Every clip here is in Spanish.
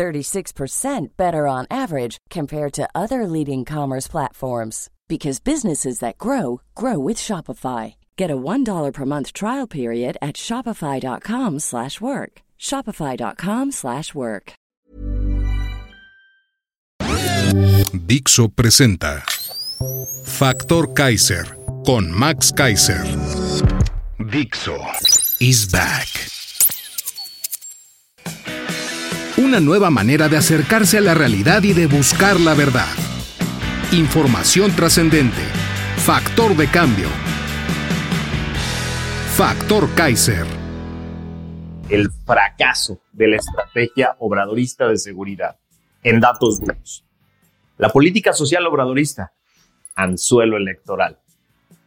36% better on average compared to other leading commerce platforms because businesses that grow grow with Shopify. Get a $1 per month trial period at shopify.com/work. shopify.com/work. Dixo presenta Factor Kaiser con Max Kaiser. Dixo is back. Una nueva manera de acercarse a la realidad y de buscar la verdad. Información trascendente. Factor de cambio. Factor Kaiser. El fracaso de la estrategia obradorista de seguridad. En datos duros. La política social obradorista. Anzuelo electoral.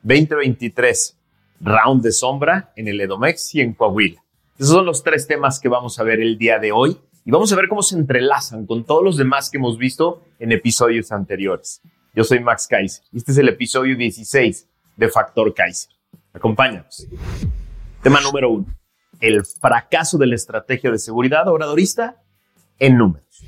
2023. Round de sombra en el Edomex y en Coahuila. Esos son los tres temas que vamos a ver el día de hoy y vamos a ver cómo se entrelazan con todos los demás que hemos visto en episodios anteriores. Yo soy Max Kaiser y este es el episodio 16 de Factor Kaiser. Acompáñanos. Tema número uno. El fracaso de la estrategia de seguridad obradorista en números.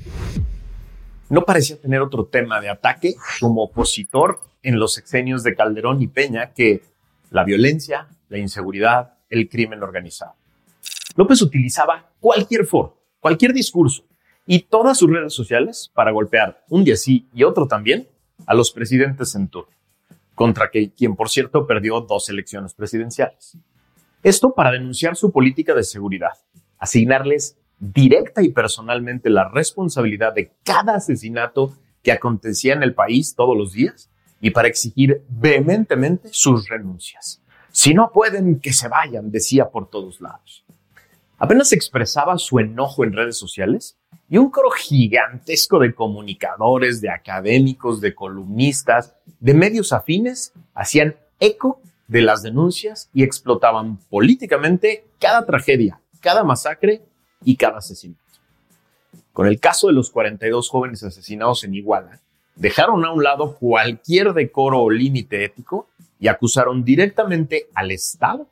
No parecía tener otro tema de ataque como opositor en los sexenios de Calderón y Peña que la violencia, la inseguridad, el crimen organizado. López utilizaba cualquier foro cualquier discurso y todas sus redes sociales para golpear un día sí y otro también a los presidentes en turno, contra quien por cierto perdió dos elecciones presidenciales. Esto para denunciar su política de seguridad, asignarles directa y personalmente la responsabilidad de cada asesinato que acontecía en el país todos los días y para exigir vehementemente sus renuncias. Si no pueden, que se vayan, decía por todos lados. Apenas expresaba su enojo en redes sociales y un coro gigantesco de comunicadores, de académicos, de columnistas, de medios afines hacían eco de las denuncias y explotaban políticamente cada tragedia, cada masacre y cada asesinato. Con el caso de los 42 jóvenes asesinados en Iguala, dejaron a un lado cualquier decoro o límite ético y acusaron directamente al Estado,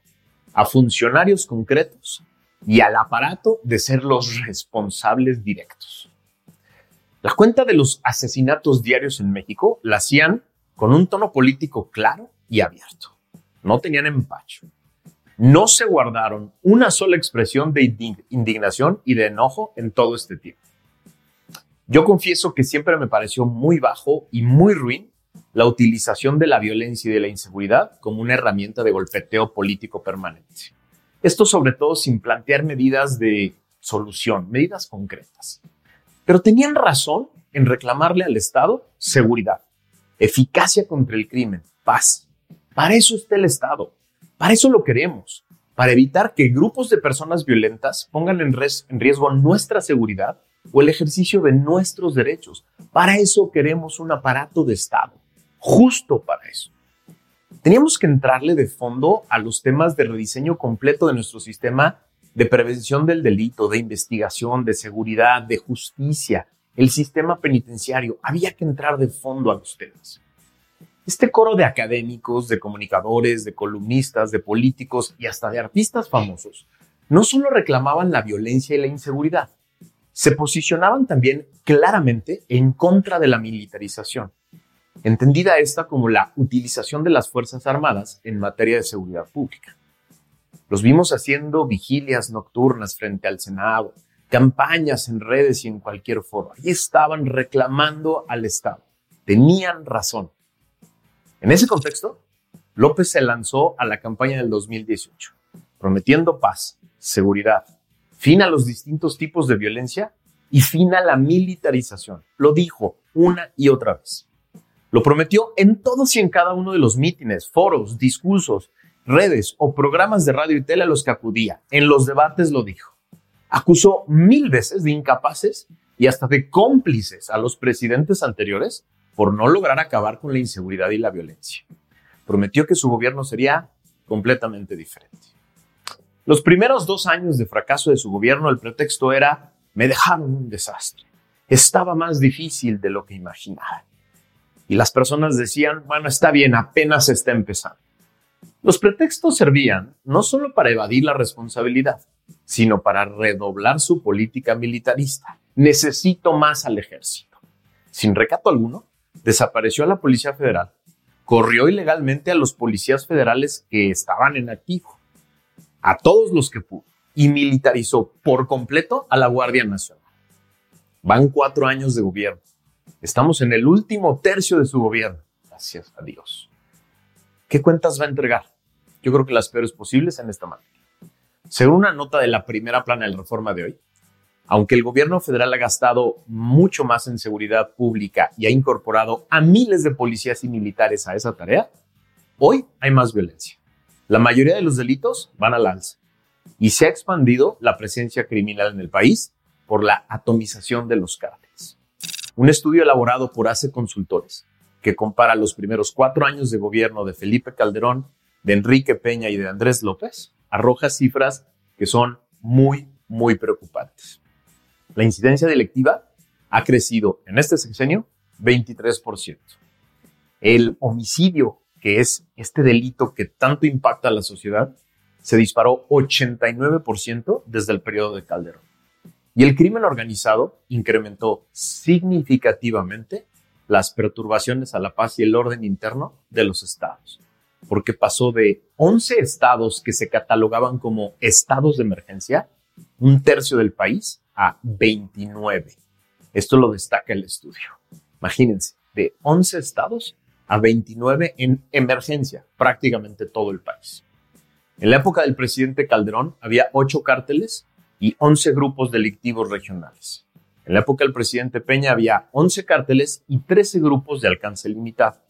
a funcionarios concretos y al aparato de ser los responsables directos. La cuenta de los asesinatos diarios en México la hacían con un tono político claro y abierto. No tenían empacho. No se guardaron una sola expresión de indignación y de enojo en todo este tiempo. Yo confieso que siempre me pareció muy bajo y muy ruin la utilización de la violencia y de la inseguridad como una herramienta de golpeteo político permanente. Esto sobre todo sin plantear medidas de solución, medidas concretas. Pero tenían razón en reclamarle al Estado seguridad, eficacia contra el crimen, paz. Para eso está el Estado. Para eso lo queremos. Para evitar que grupos de personas violentas pongan en, en riesgo nuestra seguridad o el ejercicio de nuestros derechos. Para eso queremos un aparato de Estado. Justo para eso teníamos que entrarle de fondo a los temas de rediseño completo de nuestro sistema de prevención del delito, de investigación, de seguridad, de justicia, el sistema penitenciario. Había que entrar de fondo a los temas. Este coro de académicos, de comunicadores, de columnistas, de políticos y hasta de artistas famosos no solo reclamaban la violencia y la inseguridad, se posicionaban también claramente en contra de la militarización entendida esta como la utilización de las Fuerzas Armadas en materia de seguridad pública. Los vimos haciendo vigilias nocturnas frente al Senado, campañas en redes y en cualquier foro. Ahí estaban reclamando al Estado. Tenían razón. En ese contexto, López se lanzó a la campaña del 2018, prometiendo paz, seguridad, fin a los distintos tipos de violencia y fin a la militarización. Lo dijo una y otra vez. Lo prometió en todos y en cada uno de los mítines, foros, discursos, redes o programas de radio y tele a los que acudía. En los debates lo dijo. Acusó mil veces de incapaces y hasta de cómplices a los presidentes anteriores por no lograr acabar con la inseguridad y la violencia. Prometió que su gobierno sería completamente diferente. Los primeros dos años de fracaso de su gobierno, el pretexto era, me dejaron un desastre. Estaba más difícil de lo que imaginaba. Y las personas decían, bueno, está bien, apenas está empezando. Los pretextos servían no solo para evadir la responsabilidad, sino para redoblar su política militarista. Necesito más al ejército. Sin recato alguno, desapareció a la Policía Federal, corrió ilegalmente a los policías federales que estaban en activo, a todos los que pudo, y militarizó por completo a la Guardia Nacional. Van cuatro años de gobierno. Estamos en el último tercio de su gobierno. Gracias a Dios. ¿Qué cuentas va a entregar? Yo creo que las peores posibles en esta materia. Según una nota de la primera plana de la reforma de hoy, aunque el gobierno federal ha gastado mucho más en seguridad pública y ha incorporado a miles de policías y militares a esa tarea, hoy hay más violencia. La mayoría de los delitos van al alza y se ha expandido la presencia criminal en el país por la atomización de los cárteles. Un estudio elaborado por ACE Consultores, que compara los primeros cuatro años de gobierno de Felipe Calderón de Enrique Peña y de Andrés López arroja cifras que son muy, muy preocupantes. La incidencia delictiva ha crecido en este sexenio 23%. El homicidio, que es este delito que tanto impacta a la sociedad, se disparó 89% desde el periodo de Calderón. Y el crimen organizado incrementó significativamente las perturbaciones a la paz y el orden interno de los estados porque pasó de 11 estados que se catalogaban como estados de emergencia, un tercio del país, a 29. Esto lo destaca el estudio. Imagínense, de 11 estados a 29 en emergencia, prácticamente todo el país. En la época del presidente Calderón había 8 cárteles y 11 grupos delictivos regionales. En la época del presidente Peña había 11 cárteles y 13 grupos de alcance limitado.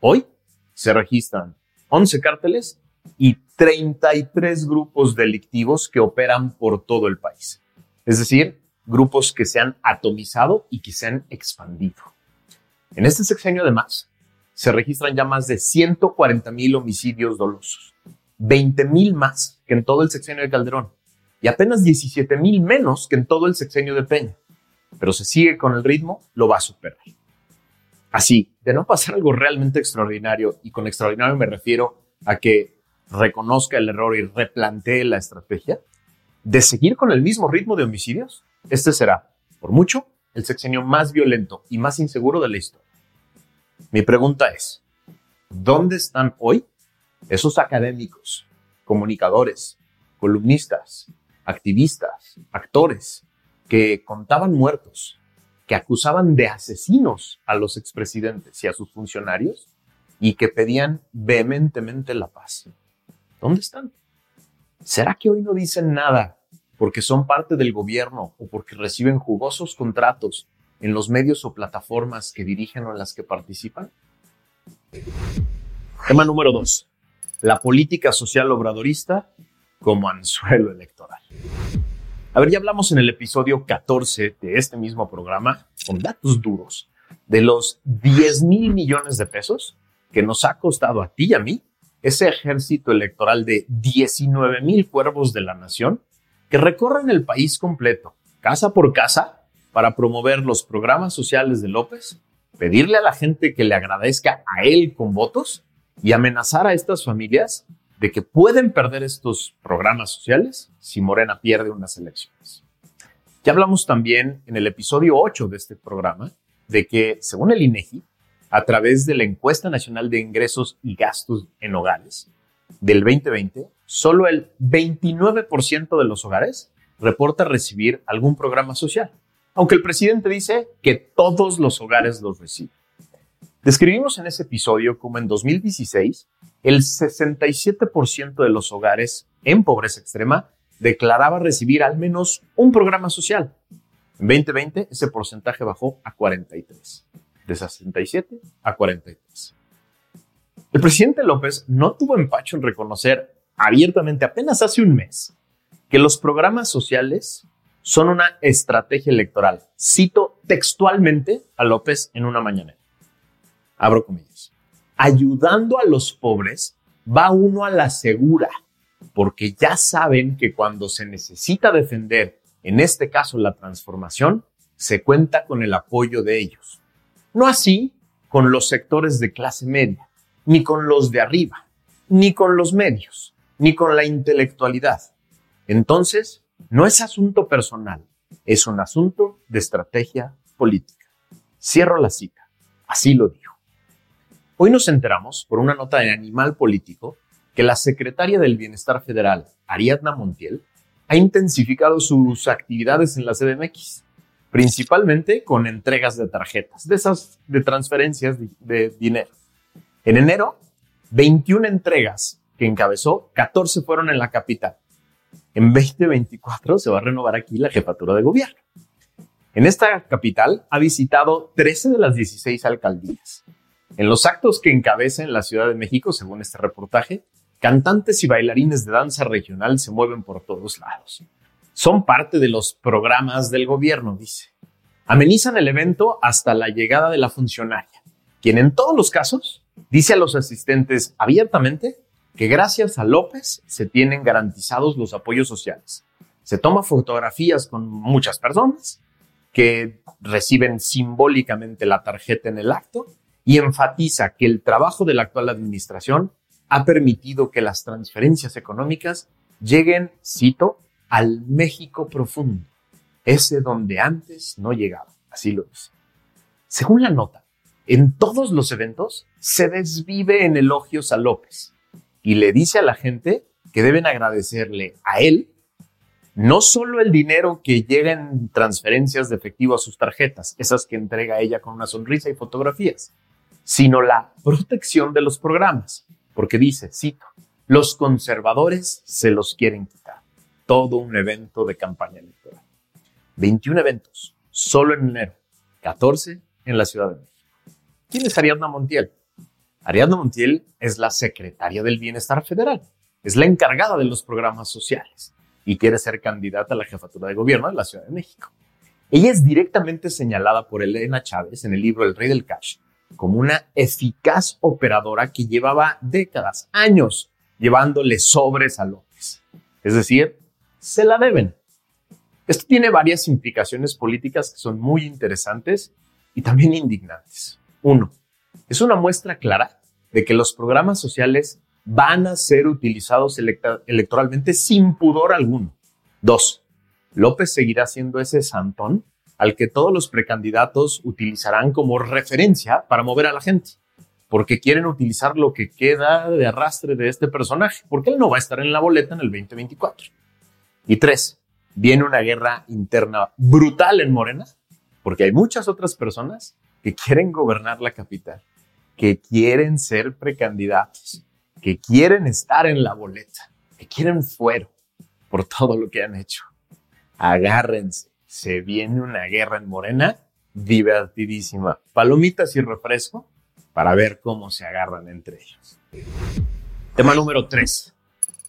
Hoy se registran 11 cárteles y 33 grupos delictivos que operan por todo el país. Es decir, grupos que se han atomizado y que se han expandido. En este sexenio, además, se registran ya más de 140 mil homicidios dolosos, 20 mil más que en todo el sexenio de Calderón y apenas 17 mil menos que en todo el sexenio de Peña. Pero se sigue con el ritmo, lo va a superar. Así, de no pasar algo realmente extraordinario, y con extraordinario me refiero a que reconozca el error y replantee la estrategia, de seguir con el mismo ritmo de homicidios, este será, por mucho, el sexenio más violento y más inseguro de la historia. Mi pregunta es, ¿dónde están hoy esos académicos, comunicadores, columnistas, activistas, actores que contaban muertos, que acusaban de asesinos a los expresidentes y a sus funcionarios y que pedían vehementemente la paz. ¿Dónde están? ¿Será que hoy no dicen nada porque son parte del gobierno o porque reciben jugosos contratos en los medios o plataformas que dirigen o en las que participan? Tema número dos. La política social obradorista como anzuelo electoral. A ver, ya hablamos en el episodio 14 de este mismo programa, con datos duros, de los 10 mil millones de pesos que nos ha costado a ti y a mí ese ejército electoral de 19 mil cuervos de la nación que recorren el país completo, casa por casa, para promover los programas sociales de López, pedirle a la gente que le agradezca a él con votos y amenazar a estas familias de que pueden perder estos programas sociales si Morena pierde unas elecciones. Ya hablamos también en el episodio 8 de este programa de que, según el INEGI, a través de la encuesta nacional de ingresos y gastos en hogares del 2020, solo el 29% de los hogares reporta recibir algún programa social, aunque el presidente dice que todos los hogares los reciben. Describimos en ese episodio como en 2016 el 67% de los hogares en pobreza extrema declaraba recibir al menos un programa social. En 2020 ese porcentaje bajó a 43, de 67 a 43. El presidente López no tuvo empacho en reconocer abiertamente apenas hace un mes que los programas sociales son una estrategia electoral. Cito textualmente a López en una mañana. Abro comillas, ayudando a los pobres va uno a la segura, porque ya saben que cuando se necesita defender, en este caso la transformación, se cuenta con el apoyo de ellos. No así con los sectores de clase media, ni con los de arriba, ni con los medios, ni con la intelectualidad. Entonces, no es asunto personal, es un asunto de estrategia política. Cierro la cita. Así lo dijo. Hoy nos enteramos, por una nota de Animal Político, que la secretaria del Bienestar Federal, Ariadna Montiel, ha intensificado sus actividades en la CDMX, principalmente con entregas de tarjetas, de esas transferencias de, de dinero. En enero, 21 entregas que encabezó, 14 fueron en la capital. En 2024 se va a renovar aquí la jefatura de gobierno. En esta capital ha visitado 13 de las 16 alcaldías. En los actos que encabeza en la Ciudad de México, según este reportaje, cantantes y bailarines de danza regional se mueven por todos lados. Son parte de los programas del gobierno, dice. Amenizan el evento hasta la llegada de la funcionaria, quien en todos los casos dice a los asistentes abiertamente que gracias a López se tienen garantizados los apoyos sociales. Se toma fotografías con muchas personas que reciben simbólicamente la tarjeta en el acto y enfatiza que el trabajo de la actual administración ha permitido que las transferencias económicas lleguen, cito, al México profundo, ese donde antes no llegaba. Así lo dice. Según la nota, en todos los eventos se desvive en elogios a López y le dice a la gente que deben agradecerle a él no solo el dinero que llega en transferencias de efectivo a sus tarjetas, esas que entrega ella con una sonrisa y fotografías, sino la protección de los programas, porque dice, cito, los conservadores se los quieren quitar. Todo un evento de campaña electoral. 21 eventos, solo en enero, 14 en la Ciudad de México. ¿Quién es Ariadna Montiel? Ariadna Montiel es la secretaria del Bienestar Federal, es la encargada de los programas sociales y quiere ser candidata a la jefatura de gobierno de la Ciudad de México. Ella es directamente señalada por Elena Chávez en el libro El Rey del Cash como una eficaz operadora que llevaba décadas, años, llevándole sobres a López. Es decir, se la deben. Esto tiene varias implicaciones políticas que son muy interesantes y también indignantes. Uno, es una muestra clara de que los programas sociales van a ser utilizados electoralmente sin pudor alguno. Dos, López seguirá siendo ese santón al que todos los precandidatos utilizarán como referencia para mover a la gente, porque quieren utilizar lo que queda de arrastre de este personaje, porque él no va a estar en la boleta en el 2024. Y tres, viene una guerra interna brutal en Morena, porque hay muchas otras personas que quieren gobernar la capital, que quieren ser precandidatos, que quieren estar en la boleta, que quieren fuero por todo lo que han hecho. Agárrense, se viene una guerra en Morena divertidísima. Palomitas y refresco para ver cómo se agarran entre ellos. Tema número 3.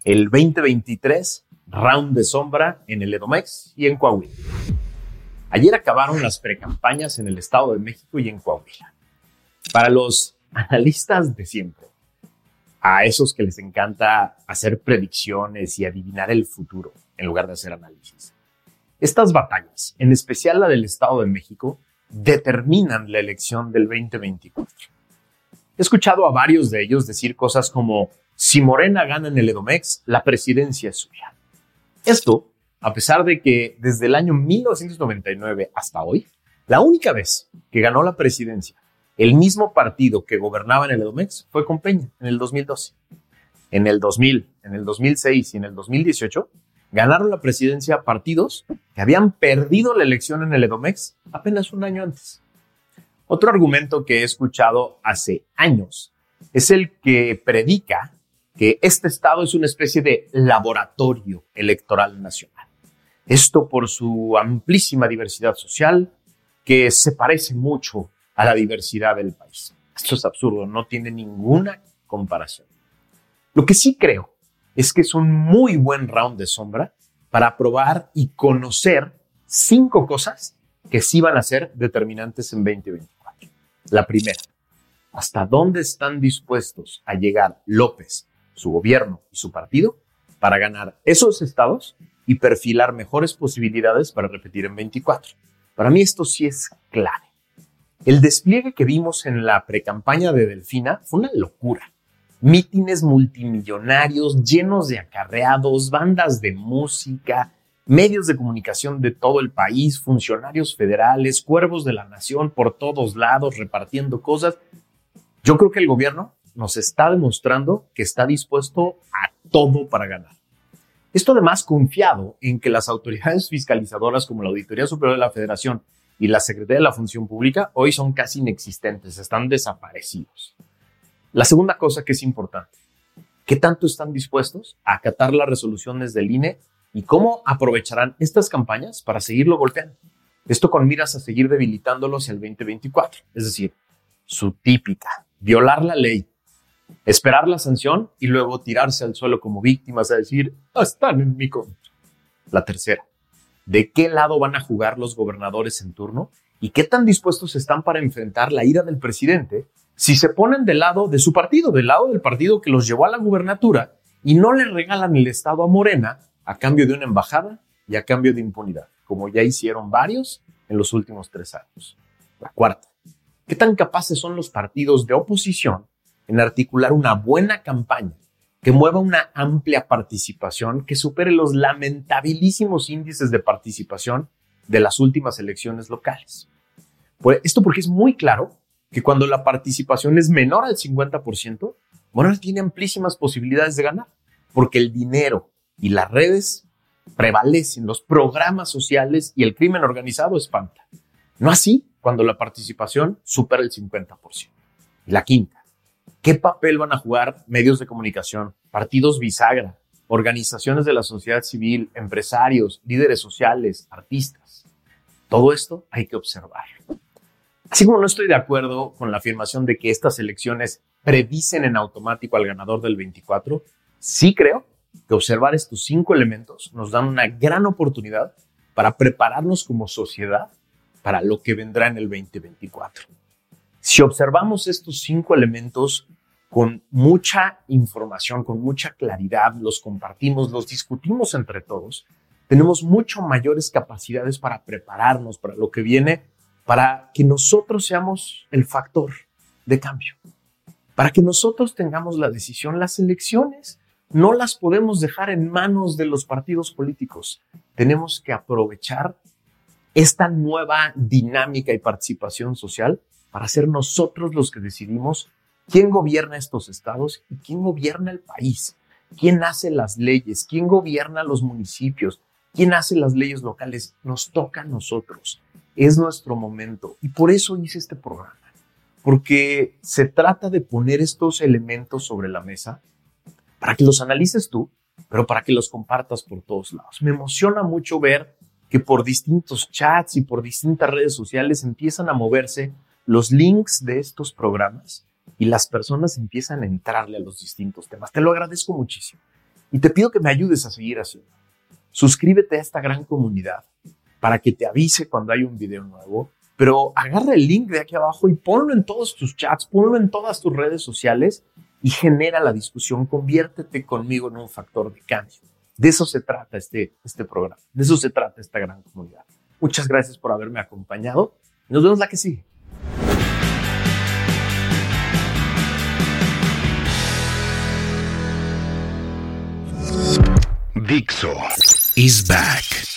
El 2023, round de sombra en el Edomex y en Coahuila. Ayer acabaron las precampañas en el Estado de México y en Coahuila. Para los analistas de siempre, a esos que les encanta hacer predicciones y adivinar el futuro en lugar de hacer análisis. Estas batallas, en especial la del Estado de México, determinan la elección del 2024. He escuchado a varios de ellos decir cosas como, si Morena gana en el Edomex, la presidencia es suya. Esto, a pesar de que desde el año 1999 hasta hoy, la única vez que ganó la presidencia el mismo partido que gobernaba en el Edomex fue con Peña en el 2012. En el 2000, en el 2006 y en el 2018 ganaron la presidencia partidos que habían perdido la elección en el Edomex apenas un año antes. Otro argumento que he escuchado hace años es el que predica que este estado es una especie de laboratorio electoral nacional. Esto por su amplísima diversidad social, que se parece mucho a la diversidad del país. Esto es absurdo, no tiene ninguna comparación. Lo que sí creo es que es un muy buen round de sombra para probar y conocer cinco cosas que sí van a ser determinantes en 2024. La primera, hasta dónde están dispuestos a llegar López, su gobierno y su partido para ganar esos estados y perfilar mejores posibilidades para repetir en 24. Para mí esto sí es clave. El despliegue que vimos en la precampaña de Delfina fue una locura. Mítines multimillonarios llenos de acarreados, bandas de música, medios de comunicación de todo el país, funcionarios federales, cuervos de la nación por todos lados repartiendo cosas. Yo creo que el gobierno nos está demostrando que está dispuesto a todo para ganar. Esto además confiado en que las autoridades fiscalizadoras como la Auditoría Superior de la Federación y la Secretaría de la Función Pública hoy son casi inexistentes, están desaparecidos. La segunda cosa que es importante, ¿qué tanto están dispuestos a acatar las resoluciones del INE y cómo aprovecharán estas campañas para seguirlo golpeando? Esto con miras a seguir debilitándolo hacia el 2024, es decir, su típica, violar la ley, esperar la sanción y luego tirarse al suelo como víctimas a decir, están en mi contra. La tercera, ¿de qué lado van a jugar los gobernadores en turno y qué tan dispuestos están para enfrentar la ira del presidente si se ponen del lado de su partido, del lado del partido que los llevó a la gubernatura y no le regalan el Estado a Morena a cambio de una embajada y a cambio de impunidad, como ya hicieron varios en los últimos tres años. La cuarta, ¿qué tan capaces son los partidos de oposición en articular una buena campaña que mueva una amplia participación que supere los lamentabilísimos índices de participación de las últimas elecciones locales. Pues esto porque es muy claro que cuando la participación es menor al 50%, Morena tiene amplísimas posibilidades de ganar, porque el dinero y las redes prevalecen, los programas sociales y el crimen organizado espanta. No así cuando la participación supera el 50%. Y la quinta, ¿Qué papel van a jugar medios de comunicación, partidos bisagra, organizaciones de la sociedad civil, empresarios, líderes sociales, artistas? Todo esto hay que observarlo. Así como no estoy de acuerdo con la afirmación de que estas elecciones predicen en automático al ganador del 24, sí creo que observar estos cinco elementos nos dan una gran oportunidad para prepararnos como sociedad para lo que vendrá en el 2024. Si observamos estos cinco elementos con mucha información, con mucha claridad, los compartimos, los discutimos entre todos, tenemos mucho mayores capacidades para prepararnos para lo que viene, para que nosotros seamos el factor de cambio, para que nosotros tengamos la decisión. Las elecciones no las podemos dejar en manos de los partidos políticos. Tenemos que aprovechar esta nueva dinámica y participación social para ser nosotros los que decidimos quién gobierna estos estados y quién gobierna el país, quién hace las leyes, quién gobierna los municipios, quién hace las leyes locales. Nos toca a nosotros. Es nuestro momento. Y por eso hice este programa. Porque se trata de poner estos elementos sobre la mesa para que los analices tú, pero para que los compartas por todos lados. Me emociona mucho ver que por distintos chats y por distintas redes sociales empiezan a moverse los links de estos programas y las personas empiezan a entrarle a los distintos temas. Te lo agradezco muchísimo y te pido que me ayudes a seguir haciendo. Suscríbete a esta gran comunidad para que te avise cuando hay un video nuevo, pero agarra el link de aquí abajo y ponlo en todos tus chats, ponlo en todas tus redes sociales y genera la discusión, conviértete conmigo en un factor de cambio. De eso se trata este, este programa, de eso se trata esta gran comunidad. Muchas gracias por haberme acompañado. Nos vemos la que sigue. Dixo is back.